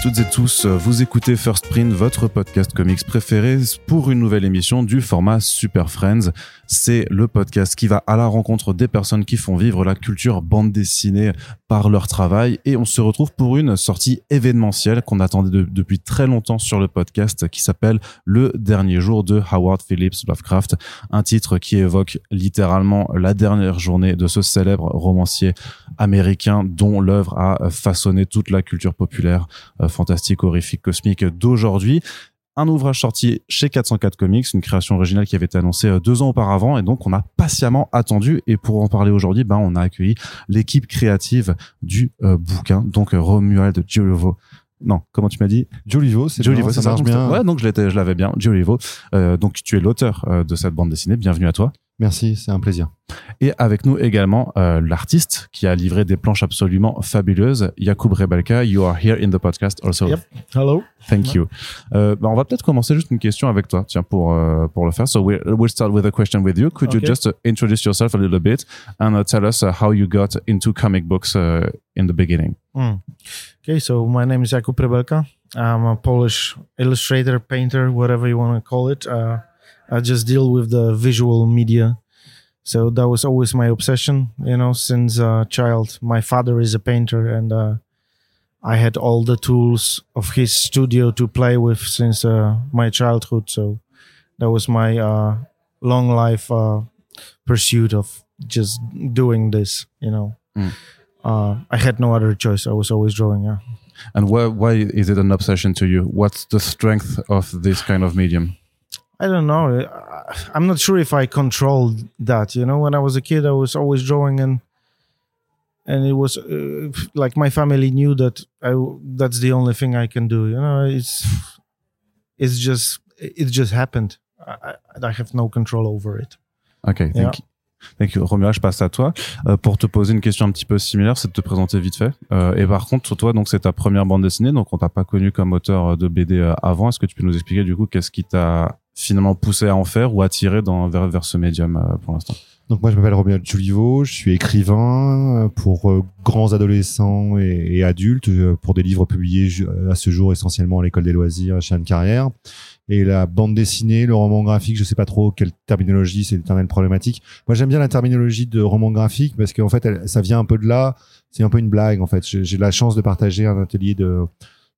Toutes et tous, vous écoutez First Print, votre podcast comics préféré pour une nouvelle émission du format Super Friends. C'est le podcast qui va à la rencontre des personnes qui font vivre la culture bande dessinée par leur travail. Et on se retrouve pour une sortie événementielle qu'on attendait depuis très longtemps sur le podcast qui s'appelle Le dernier jour de Howard Phillips Lovecraft, un titre qui évoque littéralement la dernière journée de ce célèbre romancier américain dont l'œuvre a façonné toute la culture populaire euh, fantastique, horrifique, cosmique d'aujourd'hui un ouvrage sorti chez 404 Comics, une création originale qui avait été annoncée euh, deux ans auparavant et donc on a patiemment attendu et pour en parler aujourd'hui, ben on a accueilli l'équipe créative du euh, bouquin, donc Romuald Giolivo. Non, comment tu m'as dit? Giolivo, c'est Giolivo, ça, marche bien. Ouais, donc je l'avais bien. Giolivo. Euh, donc tu es l'auteur de cette bande dessinée. Bienvenue à toi. Merci, c'est un plaisir. Et avec nous également euh, l'artiste qui a livré des planches absolument fabuleuses, Jakub Rebelka. You are here in the podcast also. Yep. Hello. Thank you. Euh, bah, on va peut-être commencer juste une question avec toi, tiens, pour euh, pour le faire. So we'll, we'll start with a question with you. Could you just uh, introduce yourself a little bit and uh, tell us uh, how you got into comic books uh, in the beginning? Mm. Okay, so my name is Jakub Rebelka. I'm a Polish illustrator, painter, whatever you want to call it. Uh, I just deal with the visual media. So that was always my obsession, you know, since a child. My father is a painter, and uh, I had all the tools of his studio to play with since uh, my childhood. So that was my uh, long life uh, pursuit of just doing this, you know. Mm. I had no other choice. I was always drawing. Yeah. And why, why is it an obsession to you? What's the strength of this kind of medium? I don't know. I'm not sure if I controlled that. You know, when I was a kid, I was always drawing, and and it was uh, like my family knew that I that's the only thing I can do. You know, it's it's just it just happened. I, I have no control over it. Okay, thank yeah. you. Thank you. Romuald, je passe à toi. Euh, pour te poser une question un petit peu similaire, c'est de te présenter vite fait. Euh, et par contre, toi, donc c'est ta première bande dessinée, donc on t'a pas connu comme auteur de BD euh, avant. Est-ce que tu peux nous expliquer du coup qu'est-ce qui t'a finalement poussé à en faire ou attiré dans, vers, vers ce médium euh, pour l'instant donc moi je m'appelle Romuald Julivo, je suis écrivain euh, pour euh, grands adolescents et, et, adultes pour des livres publiés à ce jour essentiellement à l'école des loisirs chez Anne Carrière. Et la bande dessinée, le roman graphique, je sais pas trop quelle terminologie, c'est l'éternelle problématique. Moi j'aime bien la terminologie de roman graphique parce qu'en fait ça vient un peu de là, c'est un peu une blague en fait. J'ai la chance de partager un atelier de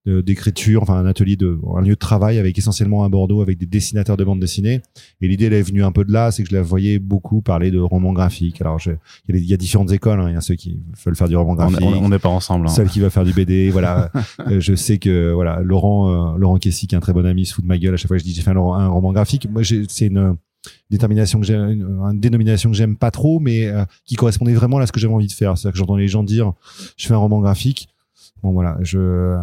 d'écriture, enfin un atelier de un lieu de travail avec essentiellement à Bordeaux avec des dessinateurs de bande dessinée. Et l'idée elle est venue un peu de là, c'est que je la voyais beaucoup parler de romans graphiques. Alors il y, a différentes écoles, hein. il y a ceux qui veulent faire du roman graphique, on n'est pas ensemble, hein. celle qui va faire du BD. voilà, euh, je sais que voilà Laurent euh, Laurent Kessy qui est un très bon ami se fout de ma gueule à chaque fois que je dis j'ai fait un, roman graphique. Moi c'est une détermination que j'aime, une, dénomination que j'aime pas trop, mais euh, qui correspondait vraiment à ce que j'avais envie de faire. C'est-à-dire que j'entends les gens dire, je fais un roman graphique. Bon voilà, je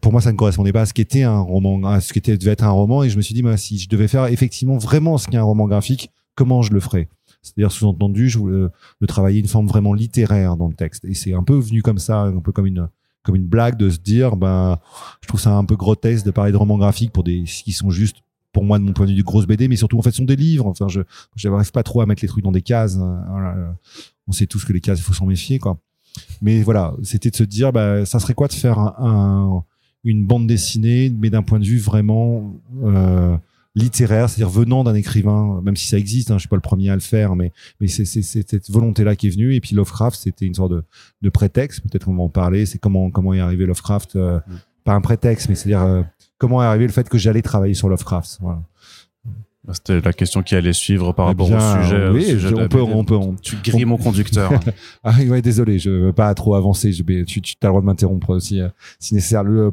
pour moi ça ne correspondait pas à ce qu'était un roman, à ce qu'était devait être un roman et je me suis dit moi si je devais faire effectivement vraiment ce qu'est un roman graphique, comment je le ferais? C'est-à-dire sous-entendu, je voulais de travailler une forme vraiment littéraire dans le texte. Et c'est un peu venu comme ça, un peu comme une comme une blague de se dire ben je trouve ça un peu grotesque de parler de roman graphique pour des qui sont juste pour moi de mon point de vue grosses BD mais surtout en fait sont des livres. Enfin je j'arrive pas trop à mettre les trucs dans des cases on sait tous que les cases il faut s'en méfier quoi mais voilà, c'était de se dire, bah, ça serait quoi de faire un, une bande dessinée, mais d'un point de vue vraiment euh, littéraire, c'est-à-dire venant d'un écrivain, même si ça existe, hein, je suis pas le premier à le faire, mais mais c'est cette volonté-là qui est venue. Et puis Lovecraft, c'était une sorte de, de prétexte. Peut-être qu'on va en parler. C'est comment comment est arrivé Lovecraft, euh, mm. pas un prétexte, mais c'est-à-dire euh, comment est arrivé le fait que j'allais travailler sur Lovecraft. Voilà. C'était la question qui allait suivre par rapport au sujet. Oui, on, peut, on peut, Tu grilles mon conducteur. ah ouais, désolé, je veux pas trop avancer. Je, tu, tu as le droit de m'interrompre aussi euh, si nécessaire. Le,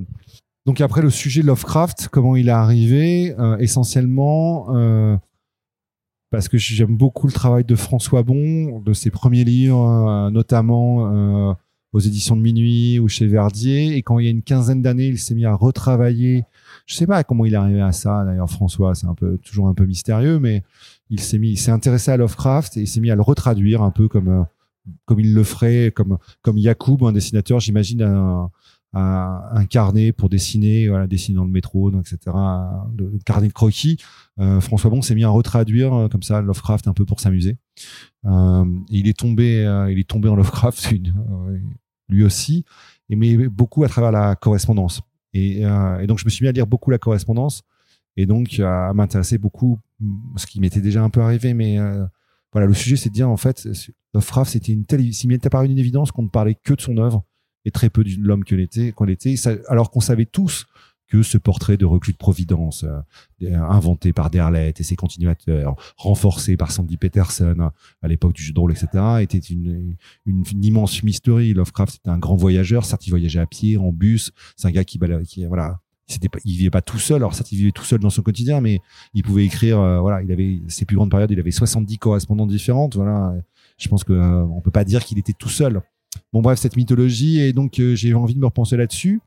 donc après le sujet Lovecraft, comment il est arrivé euh, Essentiellement euh, parce que j'aime beaucoup le travail de François Bon, de ses premiers livres, notamment aux éditions de Minuit ou chez Verdier. Et quand il y a une quinzaine d'années, il s'est mis à retravailler je sais pas comment il est arrivé à ça. D'ailleurs, François, c'est un peu toujours un peu mystérieux, mais il s'est mis, il s'est intéressé à Lovecraft et il s'est mis à le retraduire un peu comme euh, comme il le ferait, comme comme Yacoub, un dessinateur, j'imagine un, un, carnet pour dessiner, voilà, dessiner dans le métro, etc. Le carnet de croquis. Euh, François Bon s'est mis à retraduire euh, comme ça Lovecraft un peu pour s'amuser. Il est tombé, il est tombé en Lovecraft lui aussi. mais beaucoup à travers la correspondance. Et, euh, et donc je me suis mis à lire beaucoup la correspondance et donc à m'intéresser beaucoup, ce qui m'était déjà un peu arrivé, mais euh, voilà, le sujet c'est de dire en fait, Lovecraft c'était une telle, s'il m'était une évidence qu'on ne parlait que de son œuvre et très peu de l'homme que l'était, qu'on était, alors qu'on savait tous ce portrait de reclus de Providence, euh, inventé par Derlet et ses continuateurs, renforcé par Sandy Peterson euh, à l'époque du jeu de rôle, etc., était une, immense mystery. Lovecraft était un grand voyageur, certes il voyageait à pied, en bus, c'est un gars qui, qui voilà, c'était pas, il vivait pas tout seul. Alors certes, il vivait tout seul dans son quotidien, mais il pouvait écrire. euh, voilà, il avait ses plus grandes périodes. Il avait 70 correspondants différentes. Voilà, je pense que euh, peut pas dire qu'il était tout seul. Bon bref, cette mythologie et donc euh, j'ai envie de me repenser là-dessus.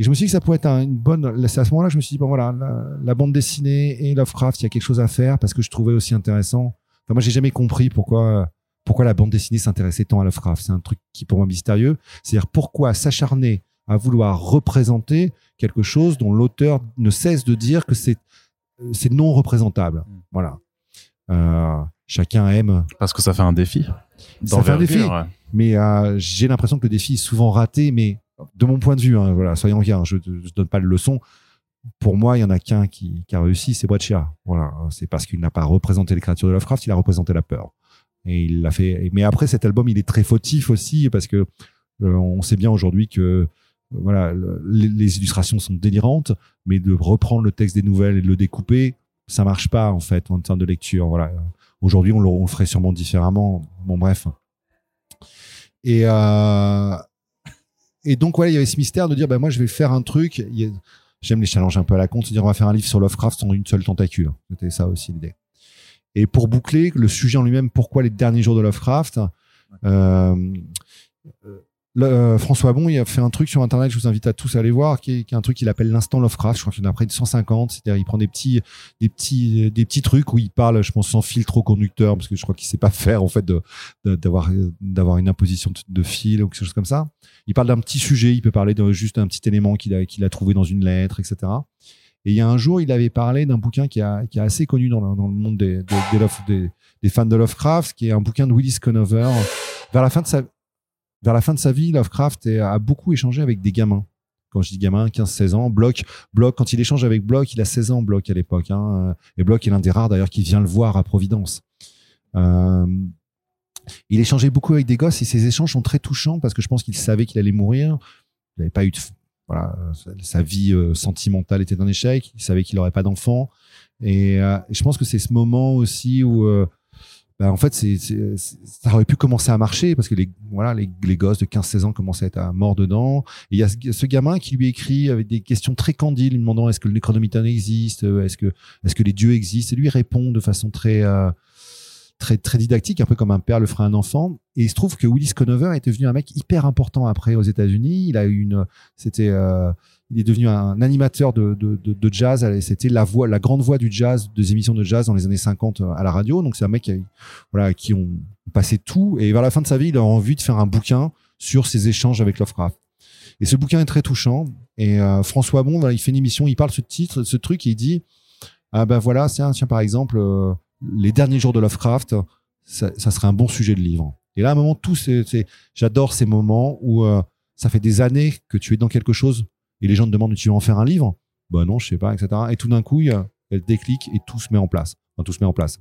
Et je me suis dit que ça pourrait être un- une bonne. C'est à ce moment-là que je me suis dit bon voilà, la, la bande dessinée et Lovecraft, il y a quelque chose à faire parce que je trouvais aussi intéressant. Enfin moi j'ai jamais compris pourquoi pourquoi la bande dessinée s'intéressait tant à Lovecraft. C'est un truc qui pour moi est mystérieux. C'est-à-dire pourquoi s'acharner à vouloir représenter quelque chose dont l'auteur ne cesse de dire que c'est c'est non représentable? Voilà. Euh, chacun aime, Parce que ça fait un défi. Ça fait un défi. ouais. mais euh, j'ai l'impression que le défi est souvent raté. Mais de mon point de vue, hein, soyons clairs, je ne donne pas de leçon. Pour moi, il y en a qu'un qui, a réussi, c'est Breccia. Voilà, c'est parce qu'il n'a pas représenté les créatures de Lovecraft, il a représenté la peur. Et il l'a fait. Mais après, cet album, il est très fautif aussi parce que euh, on sait bien aujourd'hui que euh, voilà, le- les, illustrations sont délirantes, mais de reprendre le texte des nouvelles et de le découper, ça marche pas en fait en termes de lecture. Voilà. Aujourd'hui, on le, on ferait sûrement différemment. Bon, bref. Et euh, et donc voilà, il y avait ce mystère de dire, ben moi, je vais faire un truc. J'aime les challenges un peu à la con, se dire on va faire un livre sur Lovecraft sans une seule tentacule. C'était ça aussi l'idée. Et pour boucler le sujet en lui-même, pourquoi les derniers jours de Lovecraft euh, euh, François Bon, il a fait un truc sur Internet, je vous invite à tous à aller voir, qui est, un truc qu'il appelle l'instant Lovecraft. Je crois qu'il y en a près de 150. C'est-à-dire, il prend des petits, des petits, des petits trucs où il parle, je pense, sans filtre au conducteur, parce que je crois qu'il sait pas faire, en fait, d'avoir, d'avoir une imposition de, fil ou quelque chose comme ça. Il parle d'un petit sujet, il peut parler de juste un petit élément qu'il a, trouvé dans une lettre, etc. Et il y a un jour, il avait parlé d'un bouquin qui, est assez connu dans le, monde des- des fans de Lovecraft, qui est un bouquin de Willis Conover. Vers la fin de sa, vers la fin de sa vie, Lovecraft a beaucoup échangé avec des gamins. Quand je dis gamin, 15-16 ans, Bloch, Bloch, quand il échange avec Bloch, il a 16 ans, Bloch à l'époque. Hein, et Bloch est l'un des rares d'ailleurs qui vient le voir à Providence. Euh, il échangeait beaucoup avec des gosses et ces échanges sont très touchants parce que je pense qu'il savait qu'il allait mourir. Il n'avait pas eu de, voilà, sa- vie euh, sentimentale était un échec. Il savait qu'il n'aurait pas d'enfant. Et, euh, et je pense que c'est ce moment aussi où, bah, en fait, ça aurait pu commencer à marcher parce que les, voilà, les, les gosses de 15-16 ans commençaient à être à mort dedans. Il y a ce, gamin qui lui écrit avec des questions très candides, lui demandant est-ce que le Necronomicon existe, est-ce que, est-ce que les dieux existent? Et lui répond de façon très, euh, très, très didactique, un peu comme un père le ferait un enfant. Et il se trouve que Willis Conover était devenu un mec hyper important après aux États-Unis. Il a eu une, c'était, euh, il est devenu un animateur de, de, de, jazz. C'était la voix, la grande voix du jazz, des émissions de jazz dans les années 50 à la radio. Donc c'est un mec qui a, voilà, qui ont passé tout. Et vers la fin de sa vie, il a envie de faire un bouquin sur ses échanges avec Lovecraft. Et ce bouquin est très touchant. Et euh, François Bon, voilà, il fait une émission, il parle ce titre, ce truc, et il dit, ah ben voilà, tiens, tiens par exemple, euh, les derniers jours de Lovecraft, ça, serait un bon sujet de livre. Et là, à un moment, tout, c'est, j'adore ces moments où euh, ça fait des années que tu es dans quelque chose et les gens te demandent, tu veux en faire un livre? Bah non, je sais pas, etc. Et tout d'un coup, il y a elle déclic et tout se met en place. Enfin, tout se met en place.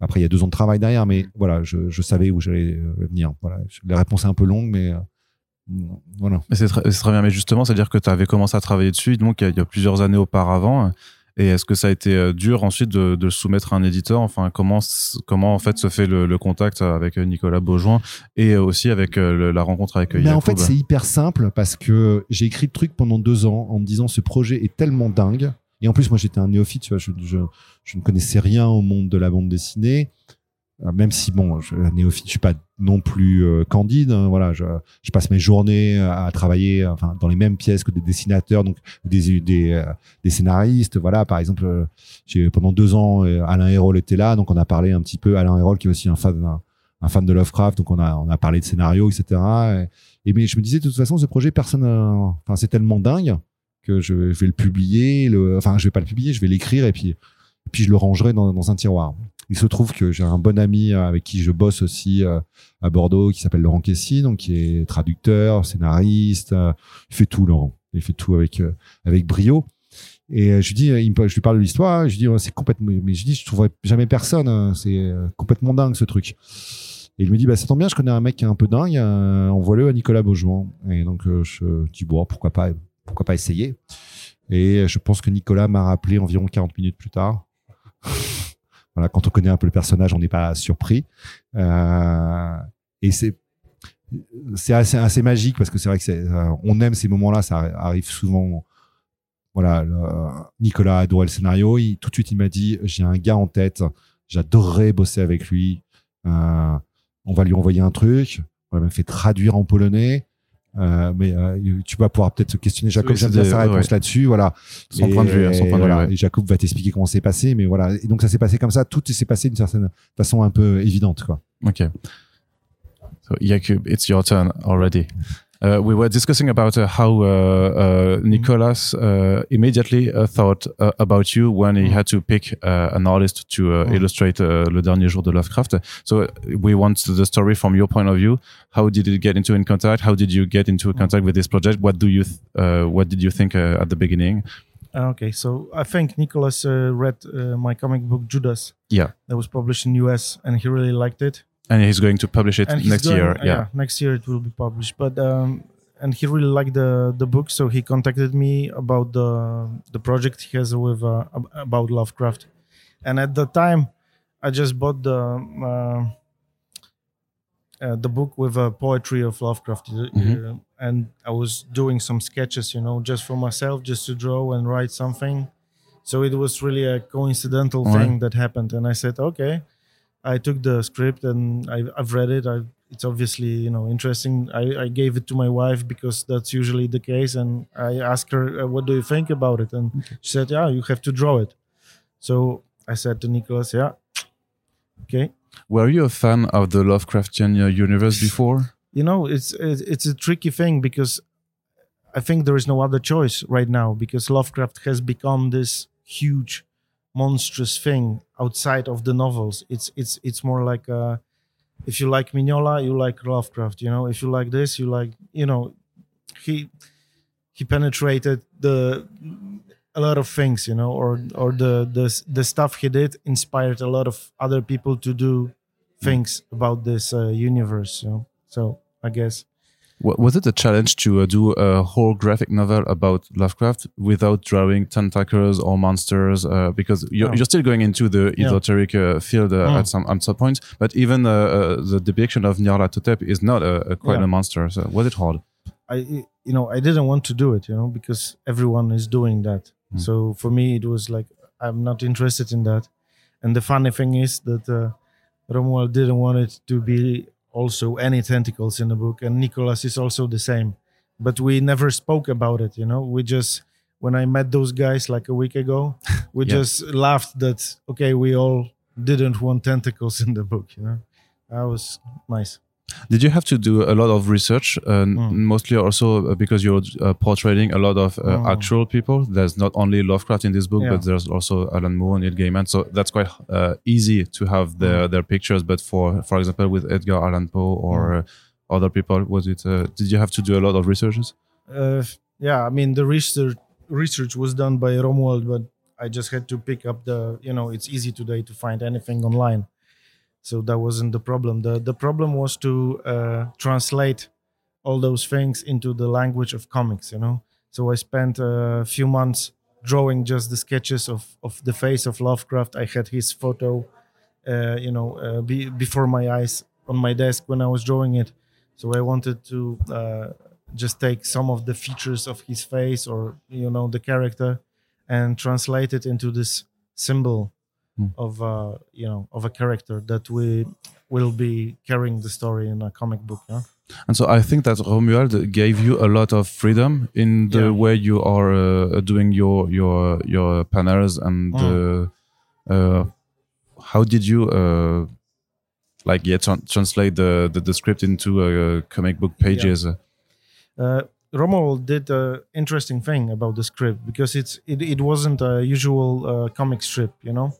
Après, il y a deux ans de travail derrière, mais voilà, je, savais où j'allais euh, venir. Voilà, la réponse est un peu longue, mais euh, voilà. C'est très, bien. Mais justement, c'est-à-dire que tu avais commencé à travailler dessus, donc il y a plusieurs années auparavant. Et est-ce que ça a été euh, dur ensuite de, de le soumettre à un éditeur? Enfin, comment, comment en fait se fait le, le contact avec euh, Nicolas Beaujoin et aussi avec euh, le- la rencontre avec Mais en fait, c'est hyper simple parce que j'ai écrit le truc pendant deux ans en me disant ce projet est tellement dingue. Et en plus, moi, j'étais un néophyte, tu vois, je, je, je ne connaissais rien au monde de la bande dessinée. Même si, bon, je, un néophyte, je suis pas non plus euh, candide. hein, voilà, je, passe mes journées à travailler enfin, dans les mêmes pièces que des dessinateurs, donc des, des, euh, scénaristes. Voilà, par exemple, euh, pendant deux ans, Alain Hérol était là, donc on a parlé un petit peu. Alain Hérol, qui est aussi un fan, un, fan de Lovecraft, donc on a, on a parlé de scénario, etc. Et, mais je me disais, de toute façon, ce projet, personne, enfin, c'est tellement dingue que je, vais le publier. Le, enfin, je vais pas le publier, je vais l'écrire et puis, puis je le rangerai dans, dans un tiroir. Il se trouve que j'ai un bon ami avec qui je bosse aussi euh, à Bordeaux qui s'appelle Laurent Kessy, donc qui est traducteur, scénariste, euh, il fait tout Laurent, il fait tout avec euh, avec brio. Et je lui dis, je lui parle de l'histoire, je lui dis c'est complètement, mais je dis je trouverai jamais personne, hein, c'est complètement dingue ce truc. Et il me dit bah ça tombe bien, je connais un mec qui est un peu dingue, envoie-le à Nicolas Beaujouan. Et donc je dis bon pourquoi pas, pourquoi pas essayer. Et je pense que Nicolas m'a rappelé environ 40 minutes plus tard. Voilà, quand on connaît un peu le personnage, on n'est pas surpris. Euh, et c'est c'est assez, assez magique parce que c'est vrai que euh, on aime ces moments-là, ça arrive souvent. Voilà, Nicolas adorait le scénario. Il, tout de suite, il m'a dit j'ai un gars en tête, j'adorerais bosser avec lui. Euh, on va lui envoyer un truc. On l'a même fait traduire en polonais. Euh, mais euh, tu vas pouvoir peut-être se questionner. Jacob j'aime bien sa réponse là-dessus voilà. Son point de vue hein, son point de voilà, vue et Jacob va t'expliquer comment c'est passé mais voilà. Et donc ça s'est passé comme ça. Tout s'est passé d'une certaine façon un peu évidente quoi. Ok. So Jakub it's your turn already we were discussing about uh, how uh, uh Nicolas uh, immediately uh, thought about you when he mm. had to pick an artist to mm. illustrate Le Dernier Jour de Lovecraft. So we want the story from your point of view. How did it get into in contact? How did you get into contact with this project? What do you what did you think at the beginning? Okay, so I think Nicholas uh, read uh, my comic book Judas. Yeah, that was published in US, and he really liked it and he's going to publish it next going, year. Yeah. yeah. next year it will be published. But um, and he really liked the the book, so he contacted me about the the project he has with uh, about Lovecraft. And at the time, I just bought the uh, uh, the book with a poetry of Lovecraft, uh, mm-hmm. and I was doing some sketches, you know, just for myself, just to draw and write something. So it was really a coincidental thing that happened, and I said, okay I took the script and I, have read it. I, it's obviously you know interesting. I, I, gave it to my wife because that's usually the case, and I asked her, uh, "What do you think about it?" And okay. she said, "Yeah, you have to draw it." So I said to Nicholas, "Yeah, okay." Were you a fan of the Lovecraftian universe before? You know, it's it's a tricky thing because I think there is no other choice right now because Lovecraft has become this huge monstrous thing outside of the novels. It's it's it's more like uh, if you like Mignola, you like Lovecraft. You know, if you like this, you like you know, he he penetrated the a lot of things. You know, or or the the the stuff he did inspired a lot of other people to do things about this uh, universe. You know, so I guess was it a challenge to uh, do a whole graphic novel about Lovecraft without drawing tentacles or monsters? Uh, because you're, oh. you're, still going into the esoteric uh, field uh, at some at some point, but even uh, uh, the depiction of Nyarlathotep is not a, a quite yeah. a monster. So was it hard? I you know I didn't want to do it, you know, because everyone is doing that. Mm. So for me, it was like I'm not interested in that. And the funny thing is that uh, Romuald didn't want it to be also any tentacles in the book, and Nicholas is also the same. But we never spoke about it, you know. We just when I met those guys like a week ago, we yeah. just laughed that okay, we all didn't want tentacles in the book, you know. That was nice. Did you have to do a lot of research, uh, mm. mostly also uh, because you're uh, portraying a lot of uh, mm. actual people? There's not only Lovecraft in this book, yeah. but there's also Alan Moore, and Neil Gaiman. So that's quite uh, easy to have their mm. their pictures. But for for example, with Edgar Allan Poe or mm. uh, other people, was it? did you have to do a lot of researches? yeah, I mean the research research was done by Romuald, but I just had to pick up the. You know, it's easy today to find anything online so that wasn't the problem. The the problem was to uh, translate all those things into the language of comics you know? So i spent a few months drawing just the sketches of of the face of lovecraft. I had his photo uh, you know uh, be, before my eyes on my desk when i was drawing it. So i wanted to uh, just take some of the features of his face or you know the character and translate it into this symbol mm. of uh, you know of a character that we will be carrying the story in a comic book. Yeah? And so I think that Romuald gave you a lot of freedom in the yeah. way you are uh, doing your your your panels and mm. uh, how did you uh, like yeah tra translate the, the, the script into uh, comic book pages? Yeah. Uh, Romuald did an interesting thing about the script because it's it, it wasn't a usual uh, comic strip, you know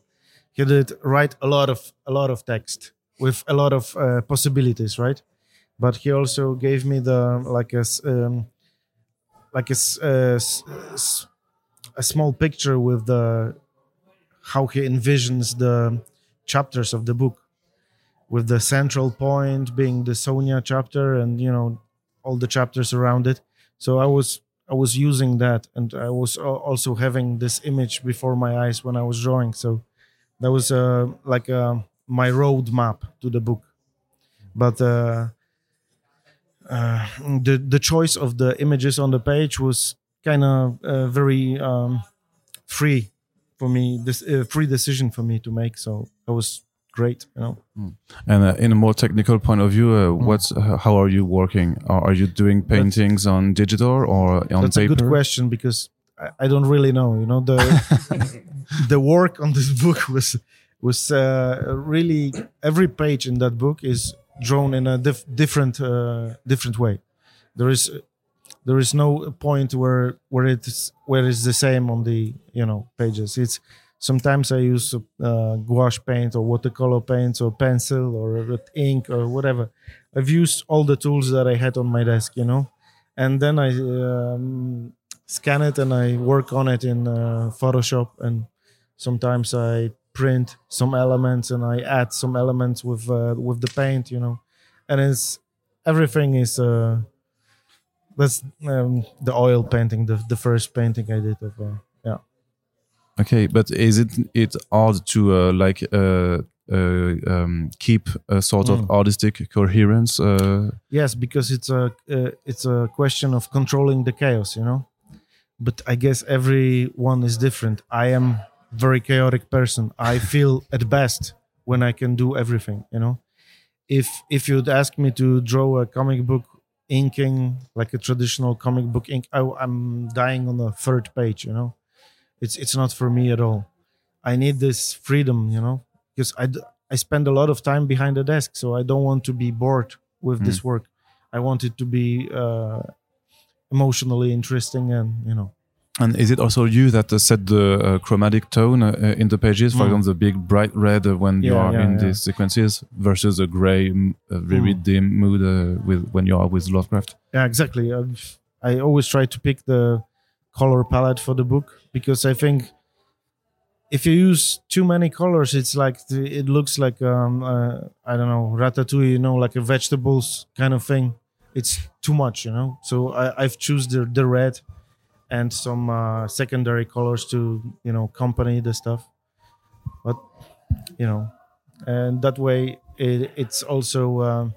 he did write a lot of a lot of text with a lot of uh, possibilities, right? But he also gave me the like a um, like a, s- uh, a small picture with the how he envisions the chapters of the book. With the central point being the sonia chapter and you know all the chapters around it. So i was i was using that and i was also having this image before my eyes when i was drawing. So that was uh, like uh, my road map to the book but uh, uh, the the choice of the images on the page was kind of uh, very um, free for me this uh, free decision for me to make so that was great you know And uh, in a more technical point of view, uh, Mm. what's uh, how are you working? Are, are you doing paintings on digital or on that's paper? That's a good question because I, I don't really know you know the the work on this book was was uh, really every page in that book is drawn in a dif- different uh, different way. There is there is no point where where it's where it's the same on the you know pages. It's sometimes i use uh, gouache paint or watercolor paints or pencil or ink or whatever. I've used all the tools that i had on my desk you know? And then i um, scan it and i work on it in uh, photoshop and sometimes i print some elements and i add some elements with uh, with the paint you know and it's everything is uh that's um, the oil painting the, the first painting i did of uh, yeah Okay, but is it it hard to uh, like uh, uh, um, keep a sort of Mm. artistic coherence? Uh, yes because it's a uh, it's a question of controlling the chaos you know but i guess everyone is different. I am very chaotic person. I feel at best when i can do everything you know? If if you'd ask me to draw a comic book inking like a traditional comic book ink I, i'm dying on the third page you know? It's it's not for me at all. I need this freedom you know? Because i d- i spend a lot of time behind the desk so i don't want to be bored with this work. I want it to be uh, emotionally interesting and you know and is it also you that uh, set the uh, chromatic tone uh, in the pages? For Mm. example, the big bright red uh, when you are yeah, in yeah. these sequences versus a gray, uh, very Mm. dim mood uh, with when you are with Lovecraft. yeah exactly I've, i always try to pick the color palette for the book because i think if you use too many colors it's like the, it looks like um uh, i don't know ratatouille you know like a vegetables kind of thing it's too much you know? So I, i've choose the, the red and some uh, secondary colors to you know accompany the stuff. But you know and that way it, it's also um,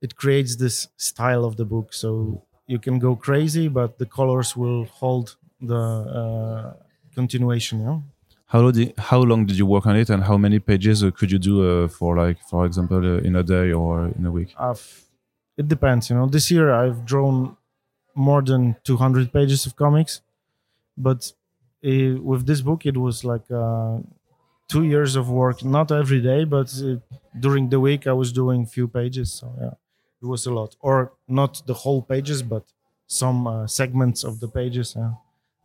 it creates this style of the book. So you can go crazy but the colors will hold the uh, continuation you know How long, did, how long did you work on it, and how many pages uh, could you do uh, for, like, for example, uh, in a day or in a week? I've, it depends you know this year i've drawn more than 200 pages of comics but uh, with this book it was like uh, two years of work not every day but uh, during the week i was doing few pages so yeah it was a lot or not the whole pages but some uh, segments of the pages yeah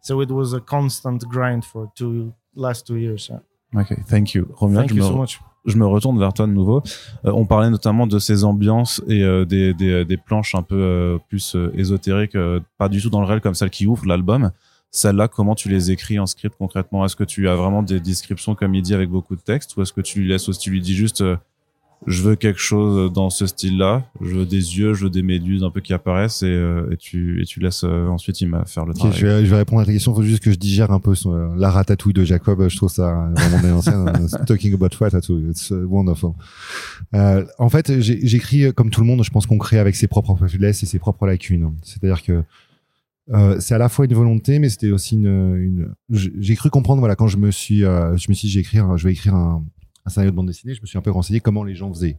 so it was a constant grind for two last two years yeah. Ok, thank you. Romuald, thank you so much je me retourne vers toi de nouveau. Euh, on parlait notamment de ces ambiances et euh, des, des, des planches un peu euh, plus euh, ésotériques, euh, pas du tout dans le réel comme celle qui ouvre l'album. Celles-là, comment tu les écris en script concrètement? Est-ce que tu as vraiment des descriptions comme il dit avec beaucoup de texte ou est-ce que tu lui laisses aussi, tu lui dis juste euh, je veux quelque chose dans ce style-là, je veux des yeux, je veux des méduses un peu qui apparaissent et, euh, et tu et tu laisses euh, ensuite il m'a faire le travail. je, vais, je vais répondre à ta question. Faut juste que je digère un peu son- euh, la ratatouille de Jacob. Je trouve ça vraiment dénoncian. Talking about ratatouille, it's uh, wonderful. Euh, en fait, j'écris euh, comme tout le monde. Je pense qu'on crée avec ses propres faiblesses et ses propres lacunes. C'est-à-dire que euh, c'est à la fois une volonté, mais c'était aussi une. une j'ai cru comprendre. Voilà, quand je me suis, euh, je me suis, dit, j'ai écrit, un- je vais écrire un, un scénario de bande dessinée. Je me suis un peu renseigné comment les gens faisaient,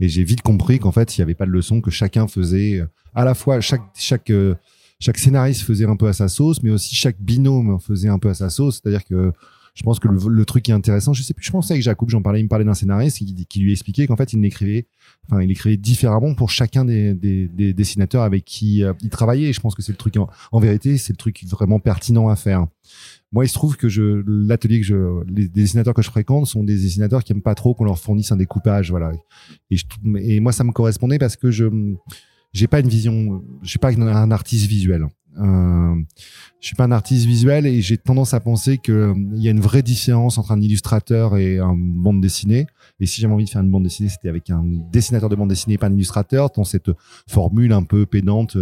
et j'ai vite compris qu'en fait, il n'y avait pas de leçon, que chacun faisait euh, à la fois chaque chaque euh, chaque scénariste faisait un peu à sa sauce, mais aussi chaque binôme faisait un peu à sa sauce. C'est-à-dire que Je pense que le, le truc qui est intéressant, je sais plus, je pensais avec Jacob, j'en parlais, il me parlait d'un scénariste qui, qui lui expliquait qu'en fait, il écrivait, enfin, il écrivait différemment pour chacun des, des, des dessinateurs avec qui euh, il travaillait. Et je pense que c'est le truc, en, vérité, c'est le truc vraiment pertinent à faire. Moi, il se trouve que je, l'atelier que je, les dessinateurs que je fréquente sont des dessinateurs qui aiment pas trop qu'on leur fournisse un découpage, voilà. Et, je, et moi, ça me correspondait parce que je, j'ai pas une vision, je pas un artiste visuel. Euh, je suis pas un artiste visuel et j'ai tendance à penser que euh, il y a une vraie différence entre un illustrateur et un bande dessinée. Et si j'avais envie de faire une bande dessinée, c'était avec un dessinateur de bande dessinée, pas un illustrateur, dans cette formule un peu pédante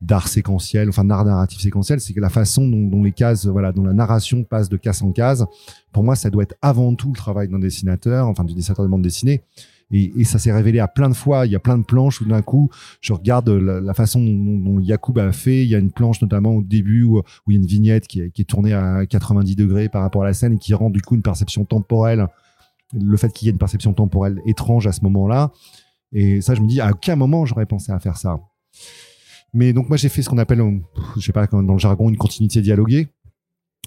d'art séquentiel, enfin d'art narratif séquentiel, c'est que la façon dont, dont, les cases, voilà, dont la narration passe de case en case, pour moi, ça doit être avant tout le travail d'un dessinateur, enfin du dessinateur de bande dessinée. Et, ça s'est révélé à plein de fois. Il y a plein de planches où d'un coup, je regarde la, façon dont, dont, Yacoub a fait. Il y a une planche notamment au début où, il y a une vignette qui est, qui est, tournée à 90 degrés par rapport à la scène et qui rend du coup une perception temporelle, le fait qu'il y ait une perception temporelle étrange à ce moment-là. Et ça, je me dis, à aucun moment j'aurais pensé à faire ça. Mais donc moi j'ai fait ce qu'on appelle, je sais pas dans le jargon, une continuité dialoguée.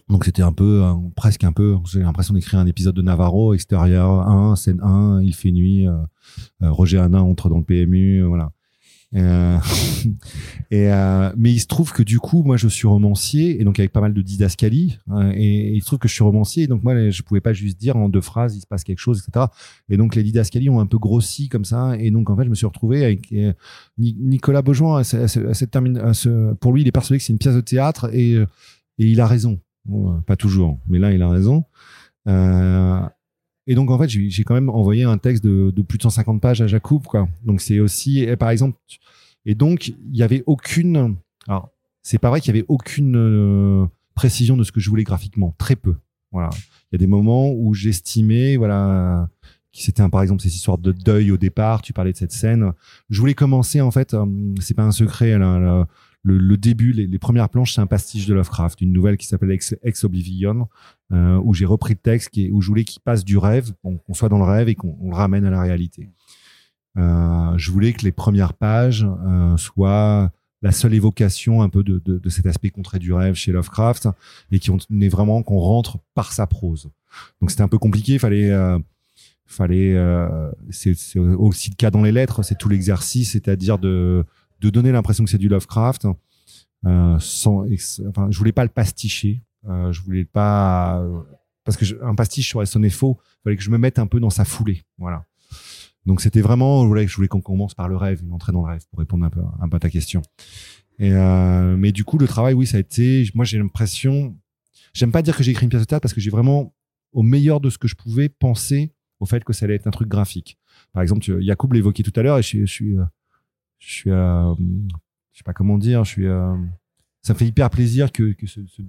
Donc c'était un peu, presque un peu, j'ai l'impression d'écrire un épisode de Navarro, extérieur 1, scène 1, il fait nuit, euh, euh, Roger Hanin entre dans le PMU, euh, voilà. Euh, et euh, mais il se trouve que du coup, moi, je suis romancier et donc avec pas mal de didascalie. Hein, et, il se trouve que je suis romancier et donc moi, je pouvais pas juste dire en deux phrases, il se passe quelque chose, etc. Et donc les didascalies ont un peu grossi comme ça. Et donc en fait, je me suis retrouvé avec Nicolas Beaujoin. À cette, à cette à ce, pour lui, il est persuadé que c'est une pièce de théâtre et, et il a raison. Bon, pas toujours, mais là, il a raison. Euh, et donc, en fait, j'ai quand même envoyé un texte de, plus de 150 pages à Jacob, quoi. Donc, c'est aussi, par exemple, et donc, il y avait aucune, alors, c'est pas vrai qu'il y avait aucune euh, précision de ce que je voulais graphiquement. Très peu. Voilà. Il y a des moments où j'estimais, voilà, qui c'était par exemple, ces histoires de deuil au départ. Tu parlais de cette scène. Je voulais commencer, en fait, euh, c'est pas un secret, là le, début, les, premières planches, c'est un pastiche de Lovecraft, une nouvelle qui s'appelle Ex, Oblivion, euh, où j'ai repris le texte, où je voulais qu'il passe du rêve, qu'on qu soit dans le rêve et qu'on le ramène à la réalité. Euh, je voulais que les premières pages euh, soient la seule évocation un peu de, cet aspect contré du rêve chez Lovecraft et qui est vraiment qu'on rentre par sa prose. Donc c'était un peu compliqué, il fallait fallait c'est aussi le cas dans les lettres, c'est tout l'exercice, c'est-à-dire de de donner l'impression que c'est du Lovecraft euh, sans enfin je voulais pas le pasticher euh, je voulais pas parce que je, un pastiche aurait sonné faux il fallait que je me mette un peu dans sa foulée voilà. Donc c'était vraiment je voulais qu'on commence par le rêve une entrée dans le rêve pour répondre un peu à ta question. Euh, mais du coup le travail oui ça a été moi j'ai l'impression j'aime pas dire que j'ai écrit une pièce de théâtre parce que j'ai vraiment au meilleur de ce que je pouvais penser au fait que ça allait être un truc graphique. Par exemple Yacoub l'évoquait tout à l'heure et je, je suis je suis euh, je sais pas comment dire je suis euh, ça me fait hyper plaisir que, que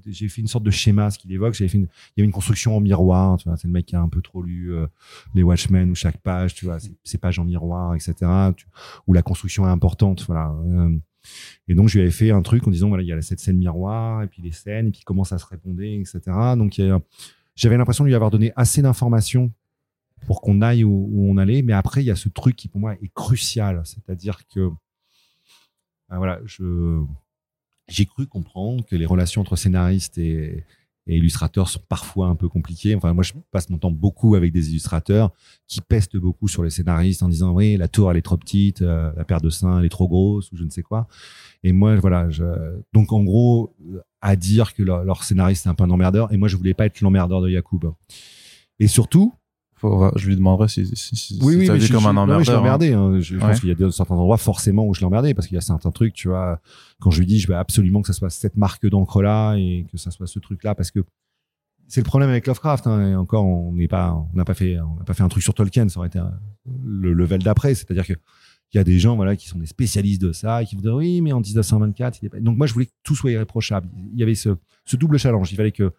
j'ai fait une sorte de schéma ce qu'il évoque. J'avais fait il y avait une construction en miroir c'est le mec qui a un peu trop lu euh, les Watchmen où chaque page tu vois c'est pages en miroir etc où la construction est importante voilà euh, et donc je lui avais fait un truc en disant voilà il y a cette scène miroir et puis les scènes et puis comment ça se répondait etc donc j'avais l'impression de lui avoir donné assez d'informations pour qu'on aille où, on allait. Mais après, il y a ce truc qui pour moi est crucial, c'est-à-dire que voilà, je j'ai cru comprendre que les relations entre scénaristes et, et, illustrateurs sont parfois un peu compliquées. Enfin, moi, je passe mon temps beaucoup avec des illustrateurs qui pestent beaucoup sur les scénaristes en disant oui, la tour elle est trop petite, euh, la paire de seins elle est trop grosse ou je ne sais quoi. Et moi, voilà, je... donc en gros, à dire que leur, leur scénariste est un peu un emmerdeur. Et moi, je voulais pas être l'emmerdeur de Yacoub. Et surtout, faut, je lui demanderai si, si, si oui, oui, je, comme je, un emmerdeur. Non, je l'ai emmerdé. Hein. Hein. Je, je ouais. pense qu'il y a certains endroits forcément où je l'ai emmerdé parce qu'il y a certains trucs, tu vois, quand je lui dis, je veux absolument que ça soit cette marque d'encre là et que ça soit ce truc là parce que c'est le problème avec Lovecraft. Hein, et encore, on n'est pas, on n'a pas fait, on n'a pas fait un truc sur Tolkien. Ça aurait été un, le level d'après. C'est-à-dire que il y a des gens, voilà, qui sont des spécialistes de ça et qui vous disent oui, mais en 1924, il est pas... donc moi je voulais que tout soit irréprochable. Il y avait ce, ce double challenge. Il fallait que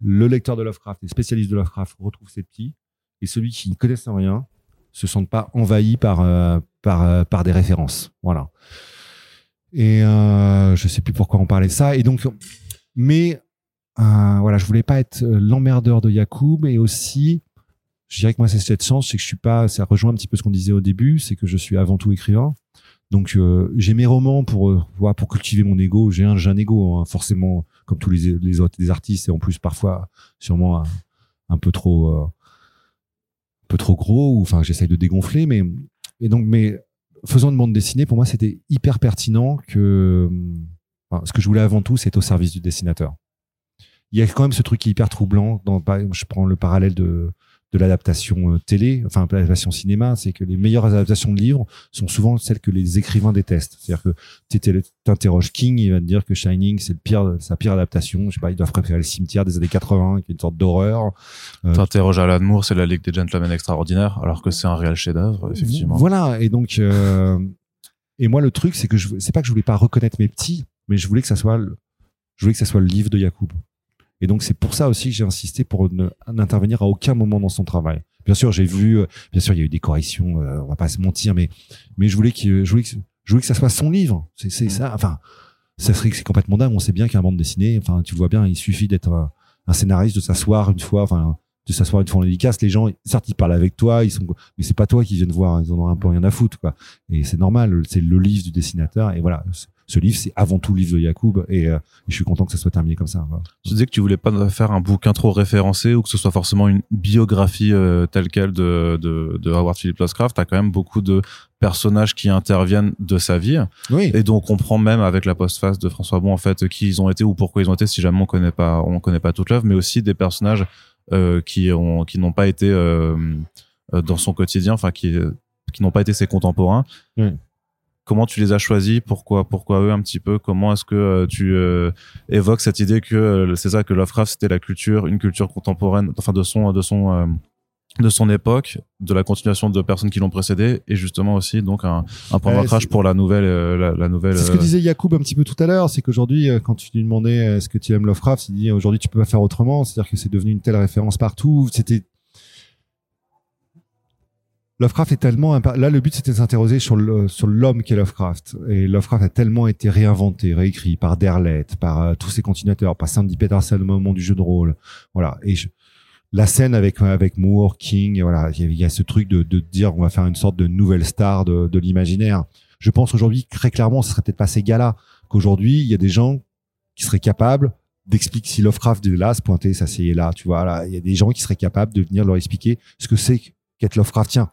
le lecteur de Lovecraft, les spécialistes de Lovecraft retrouvent ces petits et celui qui ne connaisse rien se sente pas envahi par euh, par euh, par des références. Voilà. Et euh, je sais plus pourquoi on parlait de ça. Et donc mais euh, voilà je voulais pas être l'emmerdeur de Yacoub et aussi je dirais que moi c'est cette chance c'est que je suis pas ça rejoint un petit peu ce qu'on disait au début c'est que je suis avant tout écrivain. Donc j'ai mes romans pour euh, pour cultiver mon ego. J'ai un, j'ai un ego hein, forcément comme tous les, les autres artistes. Et en plus parfois sûrement un, peu trop peu trop gros ou enfin j'essaye de dégonfler mais et donc mais faisant une bande dessinée pour moi c'était hyper pertinent que ce que je voulais avant tout c'est au service du dessinateur. Il y a quand même ce truc qui est hyper troublant dans je prends le parallèle de de l'adaptation euh, télé, enfin l'adaptation cinéma, c'est que les meilleures adaptations de livres sont souvent celles que les écrivains détestent. C'est-à-dire que tu t'interroges King, il va te dire que Shining c'est le pire, sa pire adaptation. Je sais pas, ils doivent préférer le cimetière des années 80, qui est une sorte d'horreur. Euh, T'interroges Alan Moore, c'est la Ligue des Gentlemen Extraordinaires, alors que c'est un réel chef-d'œuvre, effectivement. Voilà, et donc euh, et moi le truc c'est que je c'est pas que je voulais pas reconnaître mes petits, mais je voulais que ça soit le, je voulais que ça soit le livre de Yacoub. Et donc c'est pour ça aussi que j'ai insisté pour n'intervenir à aucun moment dans son travail. Bien sûr, j'ai vu, euh, bien sûr, il y a eu des corrections, euh, on va pas se mentir, mais mais je voulais que je voulais que, je voulais que ça soit son livre. C'est c'est ça. Enfin, ça serait que c'est complètement dingue. On sait bien qu'un bande dessinée, enfin, tu le vois bien, il suffit d'être un, un, scénariste, de s'asseoir une fois, enfin, de s'asseoir une fois en dédicace. Les gens, certes, ils parlent avec toi, ils sont, mais c'est pas toi qui viennent voir. Ils en ont un peu rien à foutre, quoi. Et c'est normal. C'est le livre du dessinateur. Et voilà ce livre, c'est avant tout le livre de Yacoub et, euh, je suis content que ça soit terminé comme ça. Tu disais que tu voulais pas faire un bouquin trop référencé ou que ce soit forcément une biographie euh, telle quelle de, de, de Howard Philip Lovecraft. T'as quand même beaucoup de personnages qui interviennent de sa vie. Oui. Et donc on comprend même avec la postface de François Bon en fait qui ils ont été ou pourquoi ils ont été si jamais on connaît pas on connaît pas toute l'œuvre, mais aussi des personnages euh, qui ont qui n'ont pas été dans son quotidien, enfin qui qui n'ont pas été ses contemporains. Oui comment tu les as choisis pourquoi pourquoi eux un petit peu comment est-ce que euh, tu euh, évoques cette idée que euh, c'est ça que Lovecraft c'était la culture une culture contemporaine enfin de son de son de son époque, de la continuation de personnes qui l'ont précédé, et justement aussi donc un, un point d'ancrage pour la nouvelle, la, nouvelle. C'est ce que disait Yacoub un petit peu tout à l'heure, c'est qu'aujourd'hui, quand tu lui demandais est-ce que tu aimes Lovecraft, il dit aujourd'hui tu peux pas faire autrement, c'est-à-dire que c'est devenu une telle référence partout. C'était Lovecraft est tellement là le but c'était de s'interroger sur le sur l'homme qu'est Lovecraft. Et Lovecraft a tellement été réinventé, réécrit par Derleth, par euh, tous ses continuateurs, par Sandy Peterson au moment du jeu de rôle. Voilà. Et la scène avec avec Moore, King, voilà, il y, a ce truc de de dire on va faire une sorte de nouvelle star de, de l'imaginaire. Je pense aujourd'hui très clairement ce serait peut-être pas ces gars-là. Qu'aujourd'hui il y a des gens qui seraient capables d'expliquer si Lovecraft est là, se pointer, s'asseyer là, tu vois, il y a des gens qui seraient capables de venir leur expliquer ce que c'est qu'être Lovecraftien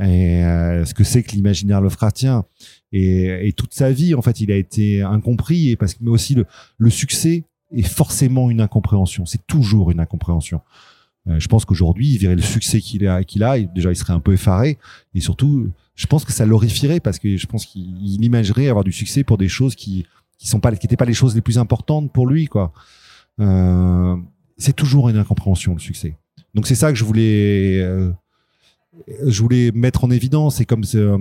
et euh, ce que c'est que l'imaginaire Lovecraftien. Et, et, toute sa vie en fait il a été incompris et parce que mais aussi le, le succès est forcément une incompréhension. C'est toujours une incompréhension. Euh, je pense qu'aujourd'hui il verrait le succès qu'il a qu'il a déjà il serait un peu effaré. Et surtout je pense que ça l'horrifierait parce que je pense qu'il imaginerait avoir du succès pour des choses qui qui sont pas qui étaient pas les choses les plus importantes pour lui quoi. Euh, c'est toujours une incompréhension le succès. Donc c'est ça que je voulais euh, je voulais mettre en évidence, c'est comme euh,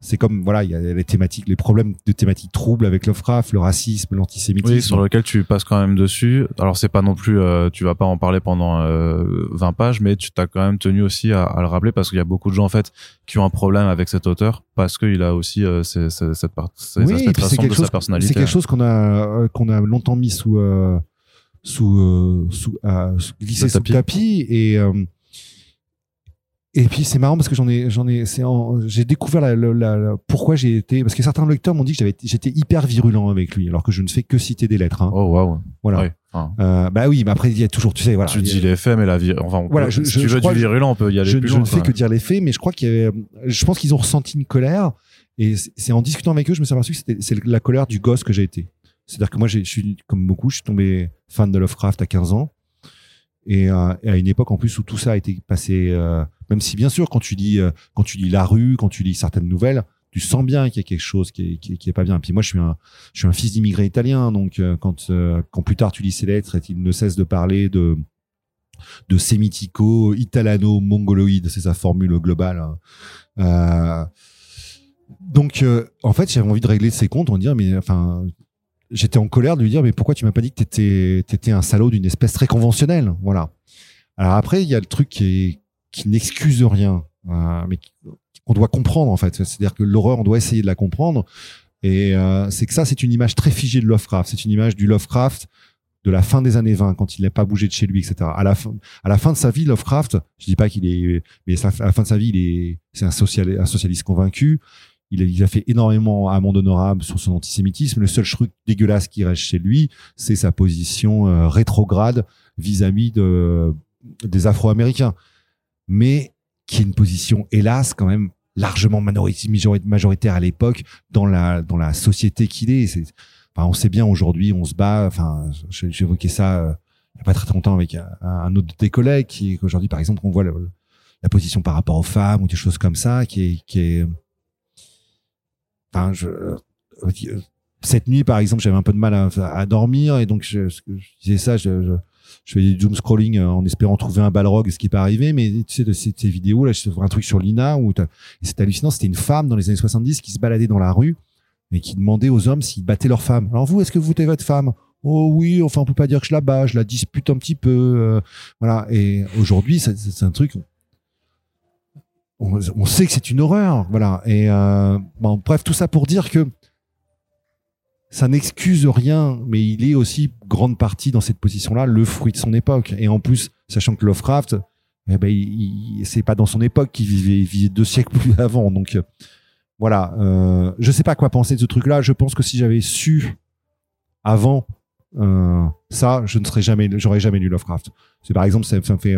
c'est comme voilà, il y a les thématiques, les problèmes de thématiques troubles avec Lovecraft, le racisme, l'antisémitisme. Oui, sur lequel tu passes quand même dessus. Alors c'est pas non plus, euh, tu vas pas en parler pendant euh, 20 pages, mais tu t'as quand même tenu aussi à, à le rappeler parce qu'il y a beaucoup de gens en fait qui ont un problème avec cet auteur parce qu'il a aussi euh, cette part, oui, de sa personnalité. C'est quelque chose qu'on a euh, qu'on a longtemps mis sous sous, sous, glissé sous le tapis et et puis c'est marrant parce que j'en ai, j'en ai, c'est j'ai découvert la, la, pourquoi j'ai été, parce que certains lecteurs m'ont dit que j'avais, j'étais hyper virulent avec lui, alors que je ne fais que citer des lettres. Hein. Oh waouh. Voilà. Euh, bah oui, mais après il y a toujours, tu sais, voilà. Tu dis les faits, mais la vie, enfin, voilà, je, si tu veux du virulent, on peut y aller je, plus Je loin, ne fais que dire les faits, mais je crois qu'il y avait, je pense qu'ils ont ressenti une colère, et c'est en discutant avec eux, je me suis aperçu que c'était, c'est la colère du gosse que j'ai été. C'est-à-dire que moi, je suis comme beaucoup, je suis tombé fan de Lovecraft à 15 ans. Et, euh, et, à une époque en plus où tout ça a été passé euh, même si bien sûr quand tu lis euh, quand tu lis la rue quand tu lis certaines nouvelles tu sens bien qu'il y a quelque chose qui est, qui, pas bien. Et puis moi je suis un je suis un fils d'immigré italien donc euh, quand quand plus tard tu lis ses lettres et il ne cesse de parler de de sémitico italano mongoloïde c'est sa formule globale hein. donc en fait j'avais envie de régler ses comptes on dire mais enfin j'étais en colère de lui dire mais pourquoi tu m'as pas dit que t'étais étais un salaud d'une espèce très conventionnelle? Voilà. Alors après il y a le truc qui est qui n'excuse rien euh, mais qu'on doit comprendre en fait. C'est-à-dire que l'horreur on doit essayer de la comprendre. Et euh, c'est que ça c'est une image très figée de Lovecraft. C'est une image du Lovecraft de la fin des années 20 quand il n'est pas bougé de chez lui etc à la fin de sa vie Lovecraft je dis pas qu'il est mais à la fin de sa vie il est c'est un social un socialiste convaincu. Il a, fait énormément amende honorable sur son antisémitisme. Le seul truc dégueulasse qui reste chez lui, c'est sa position euh, rétrograde vis-à-vis de, des Afro-Américains. Mais qui est une position, hélas, quand même largement majoritaire à l'époque dans la, société qu'il est. on sait bien aujourd'hui, on se bat. Enfin, j'évoquais ça euh, il n'y a pas très longtemps avec un, un autre de tes collègues qui, aujourd'hui, par exemple, on voit la position par rapport aux femmes ou des choses comme ça qui est, euh, cette nuit, par exemple, j'avais un peu de mal à, dormir et donc je, disais ça, je, fais du doom scrolling euh, en espérant trouver un balrog, ce qui est pas arrivé. Mais tu sais, de ces, vidéos là, je un truc sur Lina où c'était hallucinant. C'était une femme dans les années 70 qui se baladait dans la rue et qui demandait aux hommes s'ils battaient leur femme. Alors vous, est-ce que vous êtes votre femme? Oh oui, enfin on peut pas dire que je la bats, je la dispute un petit peu, euh, voilà. Et aujourd'hui, c'est un truc on, sait que c'est une horreur, voilà. Et euh, bon, bref, tout ça pour dire que ça n'excuse rien, mais il est aussi grande partie dans cette position-là le fruit de son époque. Et en plus, sachant que Lovecraft, eh ben, c'est pas dans son époque qu'il vivait, vivait deux siècles plus avant. Donc euh, voilà, euh, je sais pas quoi penser de ce truc-là. Je pense que si j'avais su avant euh, ça, je ne serais jamais, j'aurais jamais lu Lovecraft. C'est par exemple, ça, me fait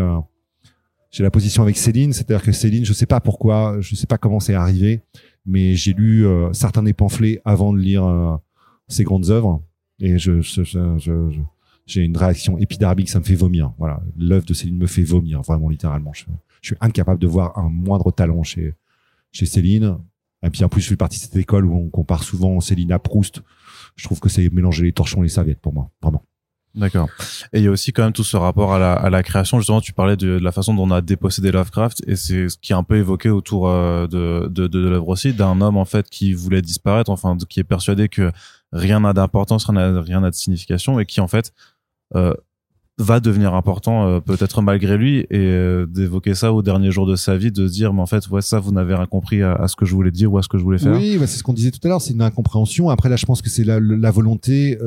j'ai la position avec Céline, c'est-à-dire que Céline, je sais pas pourquoi, je sais pas comment c'est arrivé, mais j'ai lu euh, certains des pamphlets avant de lire ses grandes œuvres et je, je, je, j'ai une réaction épidermique, ça me fait vomir. Voilà, l'œuvre de Céline me fait vomir, vraiment littéralement. Je, suis incapable de voir un moindre talent chez chez Céline. Et puis en plus, je fais partie de cette école où on compare souvent Céline à Proust. Je trouve que c'est mélanger les torchons et les serviettes pour moi, vraiment. D'accord. Et il y a aussi quand même tout ce rapport à la, à la création. Justement, tu parlais de, la façon dont on a dépossédé Lovecraft, et c'est ce qui est un peu évoqué autour euh, de, de, de, l'œuvre aussi, d'un homme en fait qui voulait disparaître, enfin qui est persuadé que rien n'a d'importance, rien n'a de signification, et qui en fait euh, va devenir important euh, peut-être malgré lui, et euh, d'évoquer ça au dernier jour de sa vie, de dire mais en fait ouais ça vous n'avez rien compris à, ce que je voulais dire ou à ce que je voulais faire. Oui, bah, c'est ce qu'on disait tout à l'heure, c'est une incompréhension. Après là, je pense que c'est la, volonté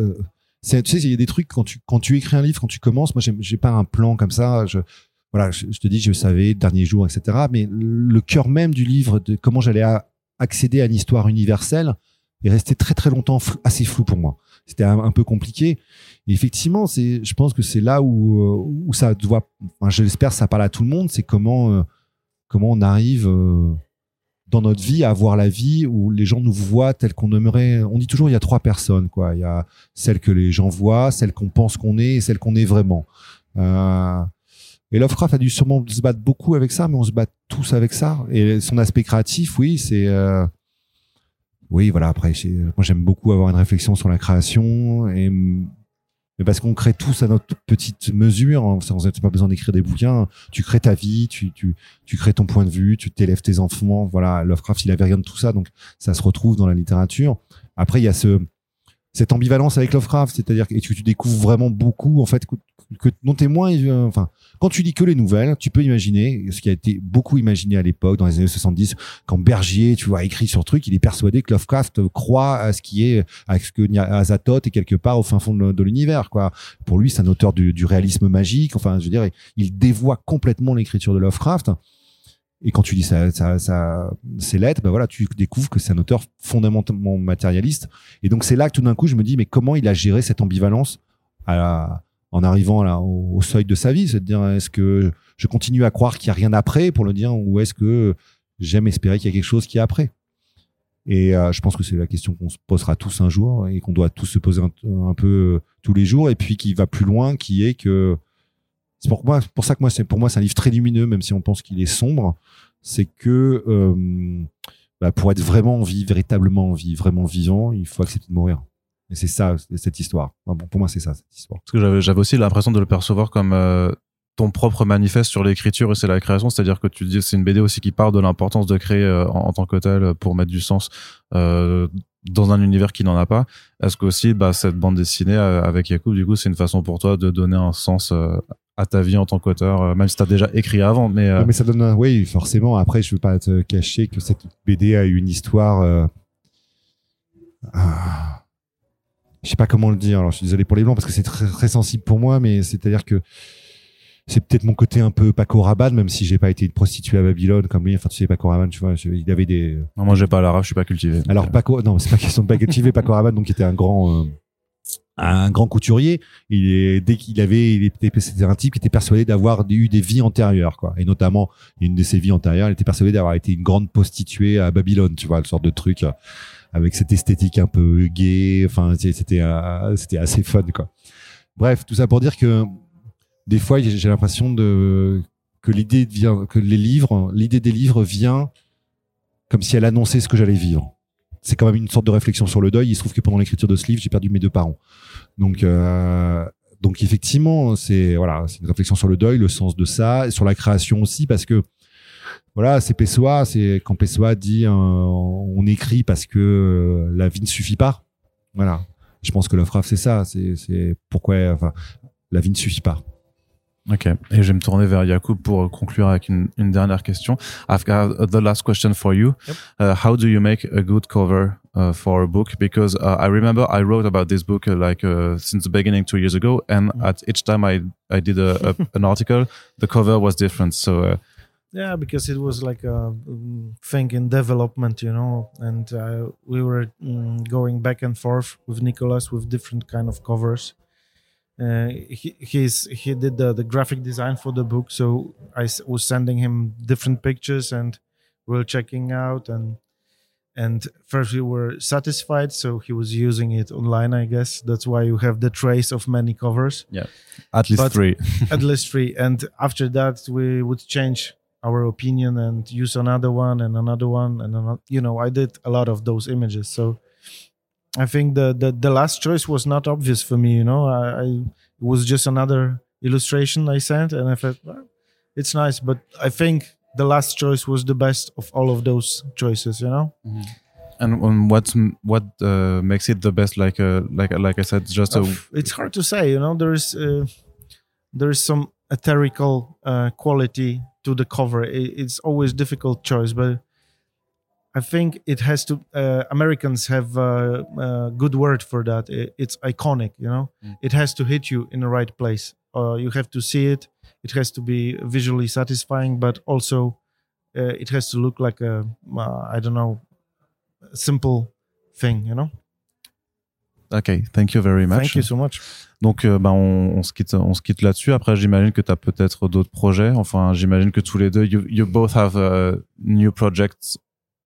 tu sais, il y a des trucs quand tu quand tu écris un livre, quand tu commences. Moi, j'ai pas un plan comme ça. Je, voilà, je, te dis, je savais dernier jour, etc. Mais le cœur même du livre, de comment j'allais accéder à une histoire universelle, est resté très très longtemps assez flou pour moi. C'était un, peu compliqué. Et effectivement, c'est, je pense que c'est là où euh, où ça doit. Enfin, je ça parle à tout le monde. C'est comment euh, comment on arrive. Euh, dans notre vie à avoir la vie où les gens nous voient tel qu'on aimerait. On dit toujours il y a trois personnes quoi. Il y a celle que les gens voient, celle qu'on pense qu'on est et celle qu'on est vraiment. Et Lovecraft a dû sûrement se battre beaucoup avec ça, mais on se bat tous avec ça. Et son aspect créatif, oui, c'est oui, voilà. Après, moi j'aime beaucoup avoir une réflexion sur la création et mais parce qu'on crée tous à notre petite mesure. Hein, sans pas besoin d'écrire des bouquins. Tu crées ta vie, tu, tu, tu crées ton point de vue, tu t'élèves tes enfants. Voilà, Lovecraft, il avait rien de tout ça, donc ça se retrouve dans la littérature. Après, il y a ce cette ambivalence avec Lovecraft, c'est-à-dire que tu découvres vraiment beaucoup en fait que, que non témoin. Enfin, quand tu lis que les nouvelles, tu peux imaginer ce qui a été beaucoup imaginé à l'époque, dans les années 70, quand Bergier, tu vois, écrit sur truc, il est persuadé que Lovecraft croit à ce qui est, à ce que Azathoth est quelque part au fin fond de, l'univers, quoi. Pour lui, c'est un auteur du, réalisme magique. Enfin, je veux dire, il dévoie complètement l'écriture de Lovecraft. Et quand tu lis ça, ça, ça, ces lettres, ben voilà, tu découvres que c'est un auteur fondamentalement matérialiste. Et donc c'est là que tout d'un coup, je me dis, mais comment il a géré cette ambivalence à, en arrivant là, au, seuil de sa vie, c'est de dire est-ce que je continue à croire qu'il n'y a rien après pour le dire ou est-ce que j'aime espérer qu'il y a quelque chose qui est après? Et euh, je pense que c'est la question qu'on se posera tous un jour et qu'on doit tous se poser un, peu tous les jours et puis qui va plus loin, qui est que c'est pour moi, pour ça que moi c'est pour moi c'est un livre très lumineux même si on pense qu'il est sombre, c'est que euh, bah, pour être vraiment en vie, véritablement en vie, vraiment vivant, il faut accepter de mourir. Et c'est ça, cette histoire. pour moi, c'est ça, cette histoire. Parce que j'avais, aussi l'impression de le percevoir comme euh, ton propre manifeste sur l'écriture et c'est la création. C'est-à-dire que tu dis, c'est une BD aussi qui parle de l'importance de créer euh, en, tant que tel pour mettre du sens euh, dans un univers qui n'en a pas. Est-ce que aussi, bah, cette bande dessinée avec Yacoub, du coup, c'est une façon pour toi de donner un sens à ta vie en tant qu'auteur, même si tu as déjà écrit avant. Mais, mais ça donne, oui, forcément. Après, je veux pas te cacher que cette BD a eu une histoire. Ah je sais pas comment le dire. Alors, je suis désolé pour les blancs parce que c'est très, très sensible pour moi, mais c'est-à-dire que c'est peut-être mon côté un peu Paco Rabanne, même si j'ai pas été une prostituée à Babylone comme lui. Enfin, tu sais, Paco Rabanne, tu vois, je- il avait des. Non, moi, j'ai pas l'arabe, je suis pas cultivé. Alors Paco, non, c'est pas question de pas cultiver Paco Rabanne, donc qui était un grand, euh, un grand couturier. Il est dès qu'il avait, il était, c'était un type qui était persuadé d'avoir eu des vies antérieures, quoi. Et notamment une de ses vies antérieures, il était persuadé d'avoir été une grande prostituée à Babylone, tu vois, le sorte de truc euh, avec cette esthétique un peu gay. Enfin, c'était, euh, c'était assez fun, quoi. Bref, tout ça pour dire que des fois, j'ai j'ai l'impression de que l'idée vient, que les livres, l'idée des livres vient comme si elle annonçait ce que j'allais vivre. C'est quand même une sorte de réflexion sur le deuil. Il se trouve que pendant l'écriture de ce livre, j'ai perdu mes deux parents. Donc, euh, donc effectivement, c'est voilà, c'est une réflexion sur le deuil, le sens de ça, sur la création aussi, parce que voilà, c'est Pessoa, c'est quand Pessoa dit euh, on écrit parce que euh, la vie ne suffit pas. Voilà, je pense que la phrase c'est ça, c'est pourquoi, la vie ne suffit pas. Ok. Et je vais me tourner vers Yacoub pour conclure avec une, une dernière question. I've got the last question for you. Yep. Uh, how do you make a good cover uh, for a book? Because uh, I remember I wrote about this book uh, like uh, since the beginning two years ago, and Mm. at each time I I did a, a, an article, the cover was different. So uh, Yeah, because it was like a um, thing in development, you know, and uh, we were mm, going back and forth with Nicolas with different kind of covers. Uh, he he's he did the, the graphic design for the book, so I was sending him different pictures, and we were checking out, and and first we were satisfied, so he was using it online. I guess that's why you have the trace of many covers yeah at least But- three. at least three. And after that, we would change our opinion and use another one and another one and another. You know, I did a lot of those images, so I think the the, the last choice was not obvious for me. You know, I, I it was just another illustration I sent, and I thought well, it's nice, but I think the last choice was the best of all of those choices. You know. And um, what what uh, makes it the best? Like uh, like like I said, just a it's hard to say you know there's uh, there's some etherical uh, quality to the cover I- it's always difficult choice but i think it has to uh, americans have a, a good word for that I- it's iconic you know Mm. it has to hit you in the right place uh, you have to see it it has to be visually satisfying but also uh, it has to look like a uh, i don't know simple thing you know Okay, thank you very much. thank you so much Donc, euh, ben, on, on se quitte, on se quitte là-dessus. Après, j'imagine que tu as peut-être d'autres projets. Enfin, j'imagine que tous les deux, you, you both have uh, new projects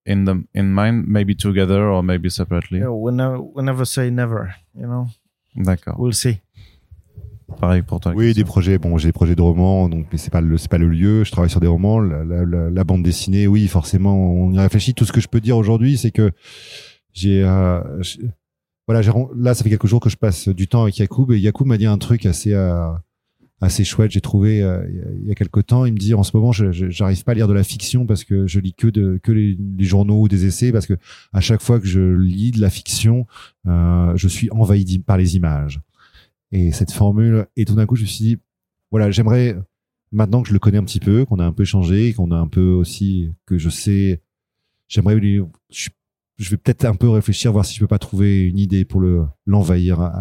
in the in mind, maybe together or maybe separately? Yeah, we never, we never say never, you know? D'accord. We'll see. Pareil pour toi. Oui, des projets. Bon, j'ai des projets de romans, donc mais c'est pas le c'est pas le lieu. Je travaille sur des romans. La, la- la- la bande dessinée, oui, forcément, on y réfléchit. Tout ce que je peux dire aujourd'hui, c'est que j'ai euh, voilà, là, ça fait quelques jours que je passe du temps avec Yacoub et Yacoub m'a dit un truc assez euh, assez chouette. J'ai trouvé euh, il y a- quelques temps. Il me dit en ce moment, j'arrive pas à lire de la fiction parce que je lis que de que les, journaux ou des essais parce que à chaque fois que je lis de la fiction, euh, je suis envahi par les images. Et cette formule, et tout d'un coup, je me suis dit, voilà, j'aimerais, maintenant que je le connais un petit peu, qu'on a un peu changé, qu'on a un peu aussi, que je sais, j'aimerais je, vais peut-être un peu réfléchir, voir si je peux pas trouver une idée pour le, l'envahir,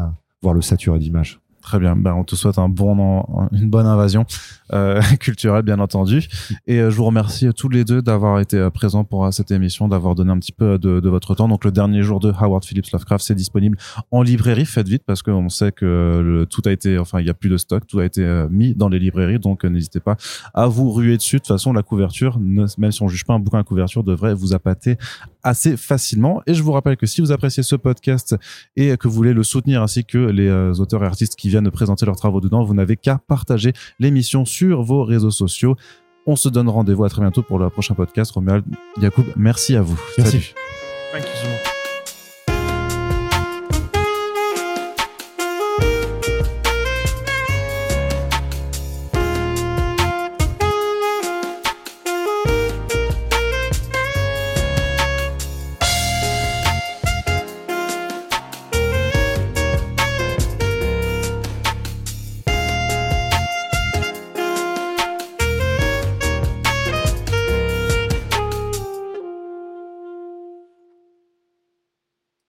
voir le saturer d'images. Très bien. Ben, on te souhaite une bonne invasion euh, culturelle, bien entendu. Et euh, je vous remercie tous les deux d'avoir été euh, présents pour cette émission, d'avoir donné un petit peu de, votre temps. Donc, le dernier jour de Howard Phillips Lovecraft, c'est disponible en librairie. Faites vite parce qu'on sait que tout a été, enfin, il y a plus de stock, tout a été mis dans les librairies. Donc, n'hésitez pas à vous ruer dessus. De toute façon, la couverture, ne- même si on juge pas un bouquin à couverture, devrait vous appâter assez facilement. Et je vous rappelle que si vous appréciez ce podcast et que vous voulez le soutenir ainsi que les euh, auteurs et artistes qui viennent de présenter leurs travaux dedans, vous n'avez qu'à partager l'émission sur vos réseaux sociaux. On se donne rendez-vous à très bientôt pour le prochain podcast. Romuald, Yacoub, merci à vous. Merci. Salut.